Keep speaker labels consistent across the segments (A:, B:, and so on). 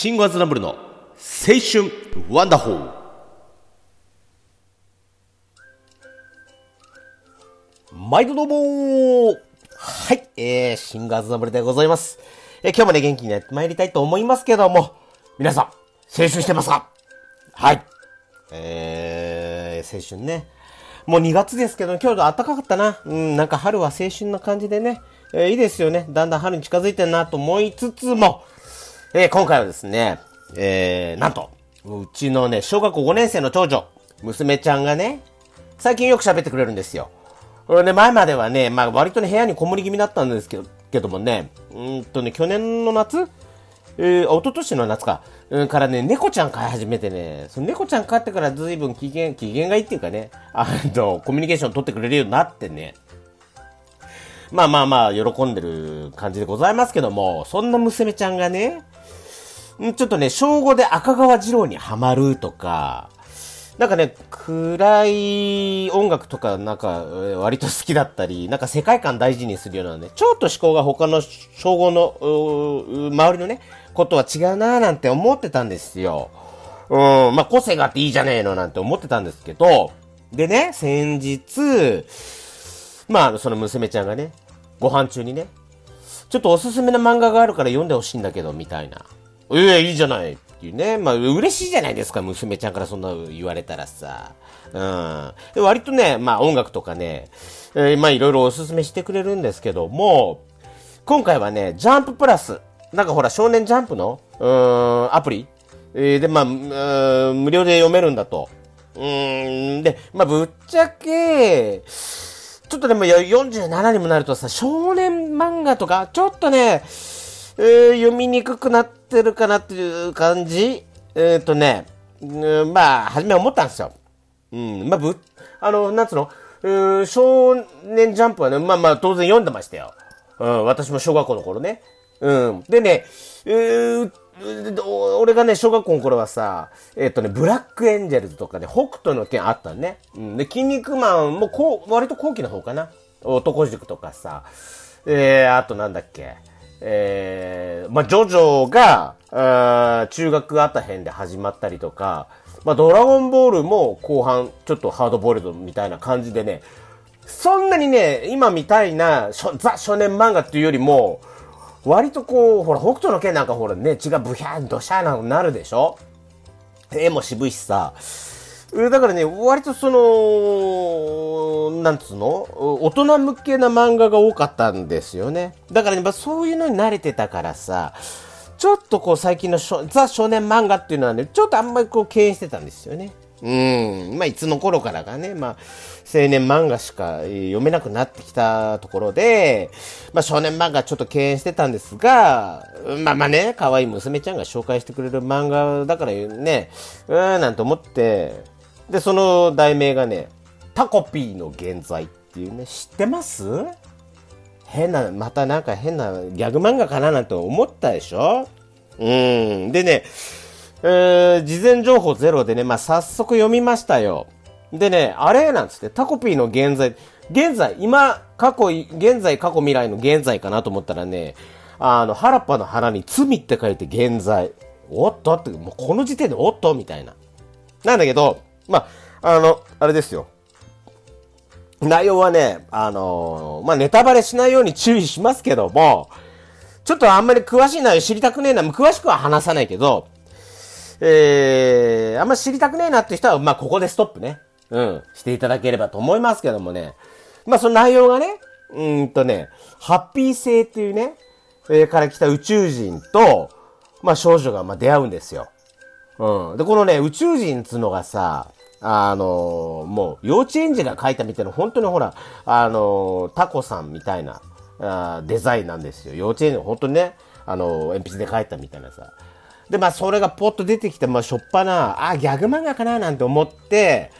A: シンゴアズナブルの青春ワンダホー毎度どうもはい、えー、シンガーズナブルでございます。えー、今日もね、元気にやって参りたいと思いますけども、皆さん、青春してますか？はい。えー、青春ね。もう2月ですけど、今日暖かかったな。うん、なんか春は青春な感じでね。えー、いいですよね。だんだん春に近づいてるなと思いつつも、えー、今回はですね、えー、なんと、うちのね、小学校5年生の長女、娘ちゃんがね、最近よく喋ってくれるんですよ。これね、前まではね、まあ割とね、部屋にこもり気味だったんですけど、けどもね、うんとね、去年の夏えー、一昨年の夏か、うん、からね、猫ちゃん飼い始めてね、その猫ちゃん飼ってから随分機嫌、機嫌がいいっていうかね、あの、コミュニケーション取ってくれるようになってね、まあまあまあ、喜んでる感じでございますけども、そんな娘ちゃんがね、ちょっとね、小5で赤川次郎にハマるとか、なんかね、暗い音楽とかなんか割と好きだったり、なんか世界観大事にするようなね、ちょっと思考が他の小5の、周りのね、ことは違うなーなんて思ってたんですよ。うん、まあ個性があっていいじゃねえのなんて思ってたんですけど、でね、先日、まあその娘ちゃんがね、ご飯中にね、ちょっとおすすめの漫画があるから読んでほしいんだけど、みたいな。ええいいじゃないっていうね。まあ、嬉しいじゃないですか、娘ちゃんからそんな言われたらさ。うん。で割とね、まあ音楽とかね、えー、まあいろいろおすすめしてくれるんですけども、今回はね、ジャンププラス、なんかほら、少年ジャンプの、うん、アプリ、えー、で、まあ、無料で読めるんだと。うん、で、まあ、ぶっちゃけ、ちょっとでも47にもなるとさ、少年漫画とか、ちょっとね、えー、読みにくくなってるかなっていう感じ？えっ、ー、とね、うん、まあ、初め思ったんですよ。うん、まあ、ぶ、あの、なんつうの、うん、少年ジャンプはね、まあまあ、当然読んでましたよ。うん、私も小学校の頃ね。うん。でね、えー、俺がね、小学校の頃はさ、えっ、とね、ブラックエンジェルズとかね、北斗の剣あったね。うん。で、筋肉マンもこう、割と後期の方かな。男塾とかさ、えー、あとなんだっけ。えー、まあ、ジョジョが、あ中学あった辺で始まったりとか、まあ、ドラゴンボールも後半、ちょっとハードボイルドみたいな感じでね、そんなにね、今みたいな、ザ少年漫画っていうよりも、割とこう、ほら、北斗の剣なんかほらね、血がブヒャーン、ドシャーななるでしょ？絵も渋いしさ。だからね、割とその、なんつうの？大人向けな漫画が多かったんですよね。だからね、そういうのに慣れてたからさ、ちょっとこう最近のザ少年漫画っていうのはね、ちょっとあんまりこう敬遠してたんですよね。うん。まあ、いつの頃からかね、まあ、青年漫画しか読めなくなってきたところで、まあ、少年漫画ちょっと敬遠してたんですが、まあまあね、可愛い娘ちゃんが紹介してくれる漫画だからね、うーん、なんて思って、で、その題名がね、タコピーの現在っていうね、知ってます？変な、またなんか変なギャグ漫画かななんて思ったでしょ？うん。でね、えー、事前情報ゼロでね、まあ、早速読みましたよ。でね、あれ？なんつって、タコピーの現在、現在、今、過去、現在、過去、未来の現在かなと思ったらね、あの、原っぱの腹に罪って書いて現在。おっと？って、もうこの時点でおっと？みたいな。なんだけど、まあ、あの、あれですよ。内容はね、あのー、まあ、ネタバレしないように注意しますけども、ちょっとあんまり詳しい内容知りたくねえな、詳しくは話さないけど、えー、あんま知りたくねえなって人は、まあ、ここでストップね。うん、していただければと思いますけどもね。まあ、その内容がね、うんとね、ハッピー星っていうね、えー、から来た宇宙人と、まあ、少女が、まあ、出会うんですよ。うん。で、このね、宇宙人っつのがさ、あのー、もう、幼稚園児が描いたみたいな、本当にほら、あのー、タコさんみたいな、あデザインなんですよ。幼稚園児、本当にね、あの、鉛筆で描いたみたいなさ。で、まあ、それがポッと出てきて、まあ、しょっぱな、あ、ギャグ漫画かななんて思って、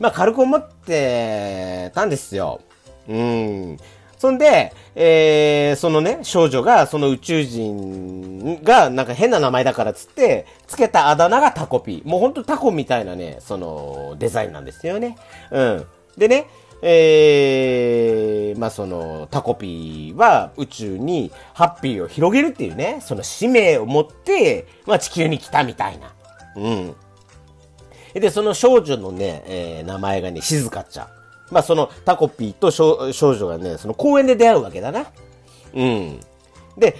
A: まあ、軽く思ってたんですよ。うん。そんで、えー、そのね、少女が、その宇宙人が、なんか変な名前だからつって、つけたあだ名がタコピー。もうほんとタコみたいなね、その、デザインなんですよね。うん。でね、えー、まあその、タコピーは宇宙にハッピーを広げるっていうね、その使命を持って、まあ地球に来たみたいな。うん。で、その少女のね、えー、名前がね、静香ちゃん。まあそのタコピーと少女がね、その公園で出会うわけだな。うん。で、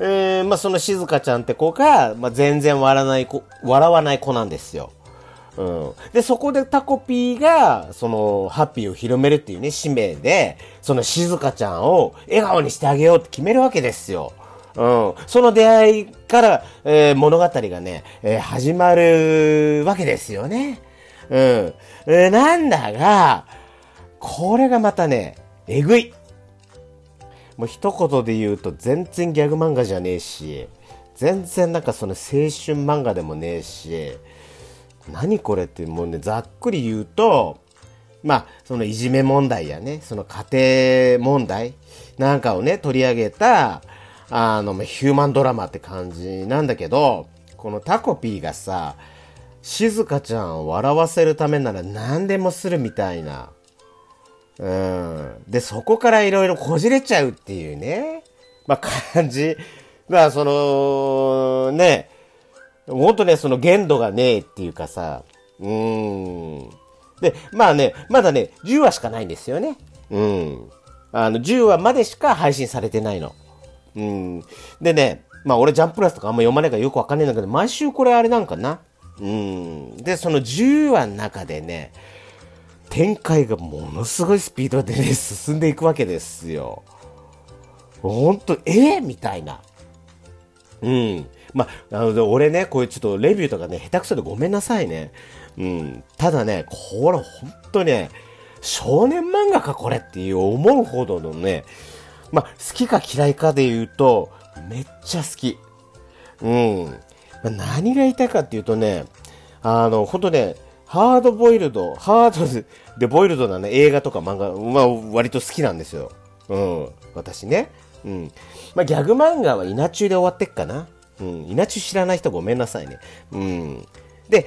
A: えー、まあその静香ちゃんって子が、まあ全然笑わない子、笑わない子なんですよ。うん。で、そこでタコピーが、その、ハッピーを広めるっていうね、使命で、その静香ちゃんを笑顔にしてあげようって決めるわけですよ。うん。その出会いから、えー、物語がね、えー、始まるわけですよね。うん。えー、なんだが、これがまたね、えぐい。もう一言で言うと全然ギャグ漫画じゃねえし、全然なんかその青春漫画でもねえし、何これってもうね、ざっくり言うと、まあ、そのいじめ問題やね、その家庭問題なんかをね、取り上げた、あの、ヒューマンドラマって感じなんだけど、このタコピーがさ、静香ちゃんを笑わせるためなら何でもするみたいな。うん。で、そこからいろいろこじれちゃうっていうね。まあ、感じ。まあ、その、ね、ほんとね、その限度がねえっていうかさ、うーん。で、まあね、まだね、10話しかないんですよね。うん。あの、10話までしか配信されてないの。うん。でね、まあ俺ジャンプラスとかあんま読まないからよくわかんないんだけど、毎週これあれなんかな。うん。で、その10話の中でね、展開がものすごいスピードでね、進んでいくわけですよ。ほんと、えー、みたいな。うん。まあ、あの、俺ね、こういうちょっとレビューとかね、下手くそでごめんなさいね。うん。ただね、これほんとね、少年漫画かこれっていう思うほどのね、まあ、好きか嫌いかで言うと、めっちゃ好き。うん。まあ、何が言いたいかっていうとね、あの、ほんとね、ハードボイルド、ハードでボイルドなね、映画とか漫画、まあ、割と好きなんですよ。うん。私ね。うん。まあ、ギャグ漫画は稲中で終わってっかな。うん。稲中知らない人ごめんなさいね。うん。で、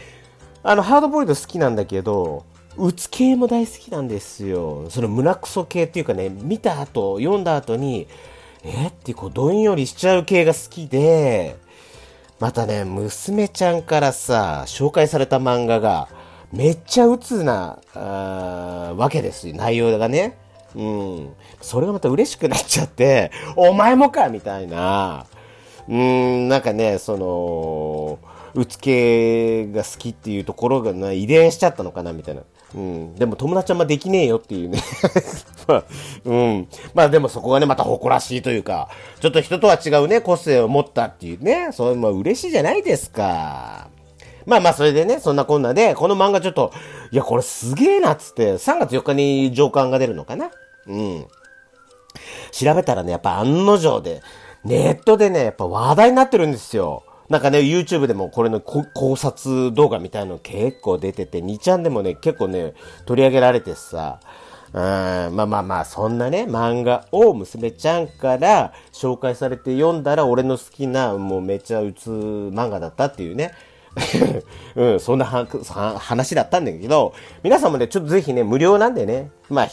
A: あの、ハードボイルド好きなんだけど、うつ系も大好きなんですよ。その胸クソ系っていうかね、見た後、読んだ後に、え？ってこう、どんよりしちゃう系が好きで、またね、娘ちゃんからさ、紹介された漫画が、めっちゃ鬱な、わけですよ、内容がね。うん。それがまた嬉しくなっちゃって、お前もかみたいな。うん、なんかね、その、うつ系が好きっていうところがな、遺伝しちゃったのかなみたいな。うん。でも友達はまできねえよっていうね まあ。うん。まあでもそこがね、また誇らしいというか、ちょっと人とは違うね、個性を持ったっていうね、そういう、まあ嬉しいじゃないですか。まあまあ、それでね、そんなこんなで、この漫画ちょっと、いや、これすげえなっつって、3月4日に上巻が出るのかなうん。調べたらね、やっぱ案の定で、ネットでね、やっぱ話題になってるんですよ。なんかね、YouTube でもこれの考察動画みたいの結構出てて、2ちゃんでもね、結構ね、取り上げられてさ、うん、まあまあまあ、そんなね、漫画を娘ちゃんから紹介されて読んだら、俺の好きな、もうめっちゃうつ漫画だったっていうね。うん、そんな話だったんだけど、皆さんもね、ちょっとぜひね、無料なんでね、まあ、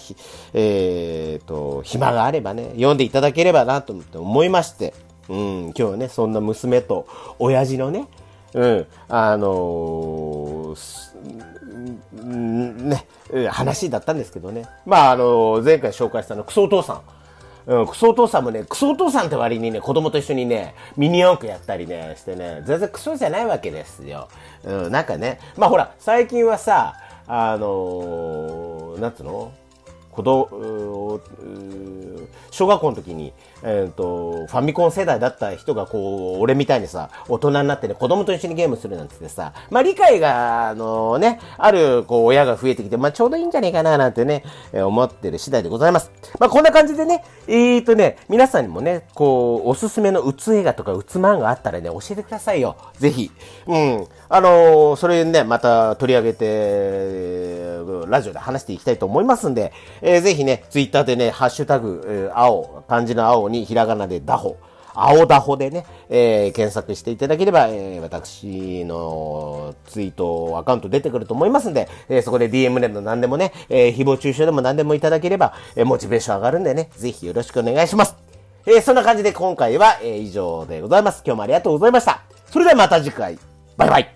A: えっ、ー、と、暇があればね、読んでいただければなと思って思いまして、うん、今日はね、そんな娘と親父のね、うん、あのー、ね、話だったんですけどね。まあ、あのー、前回紹介したの、クソお父さん。うん、クソお父さんもね、クソお父さんって割にね、子供と一緒にね、ミニ四駆やったりね、してね、全然クソじゃないわけですよ。うん、なんかね、まあほら、最近はさ、あのー、なんつうの？子供、小学校の時に、えっ、ー、と、ファミコン世代だった人が、こう、俺みたいにさ、大人になってね、子供と一緒にゲームするなんてさ、まあ理解が、あのね、ある、こう、親が増えてきて、まあちょうどいいんじゃねえかな、なんてね、えー、思ってる次第でございます。まあこんな感じでね、えーとね、皆さんにもね、こう、おすすめのうつ映画とかうつ漫画あったらね、教えてくださいよ。ぜひ。うん。あの、それね、また取り上げて、ラジオで話していきたいと思いますんで、えー、ぜひね、ツイッターでね、ハッシュタグ、え、青、漢字の青にひらがなでダホ、青ダホでね、えー、検索していただければ、えー、私のツイートアカウント出てくると思いますんで、えー、そこで DM でも何でもね、えー、誹謗中傷でも何でもいただければ、えー、モチベーション上がるんでね、ぜひよろしくお願いします。えー、そんな感じで今回は、えー、以上でございます。今日もありがとうございました。それではまた次回。バイバイ。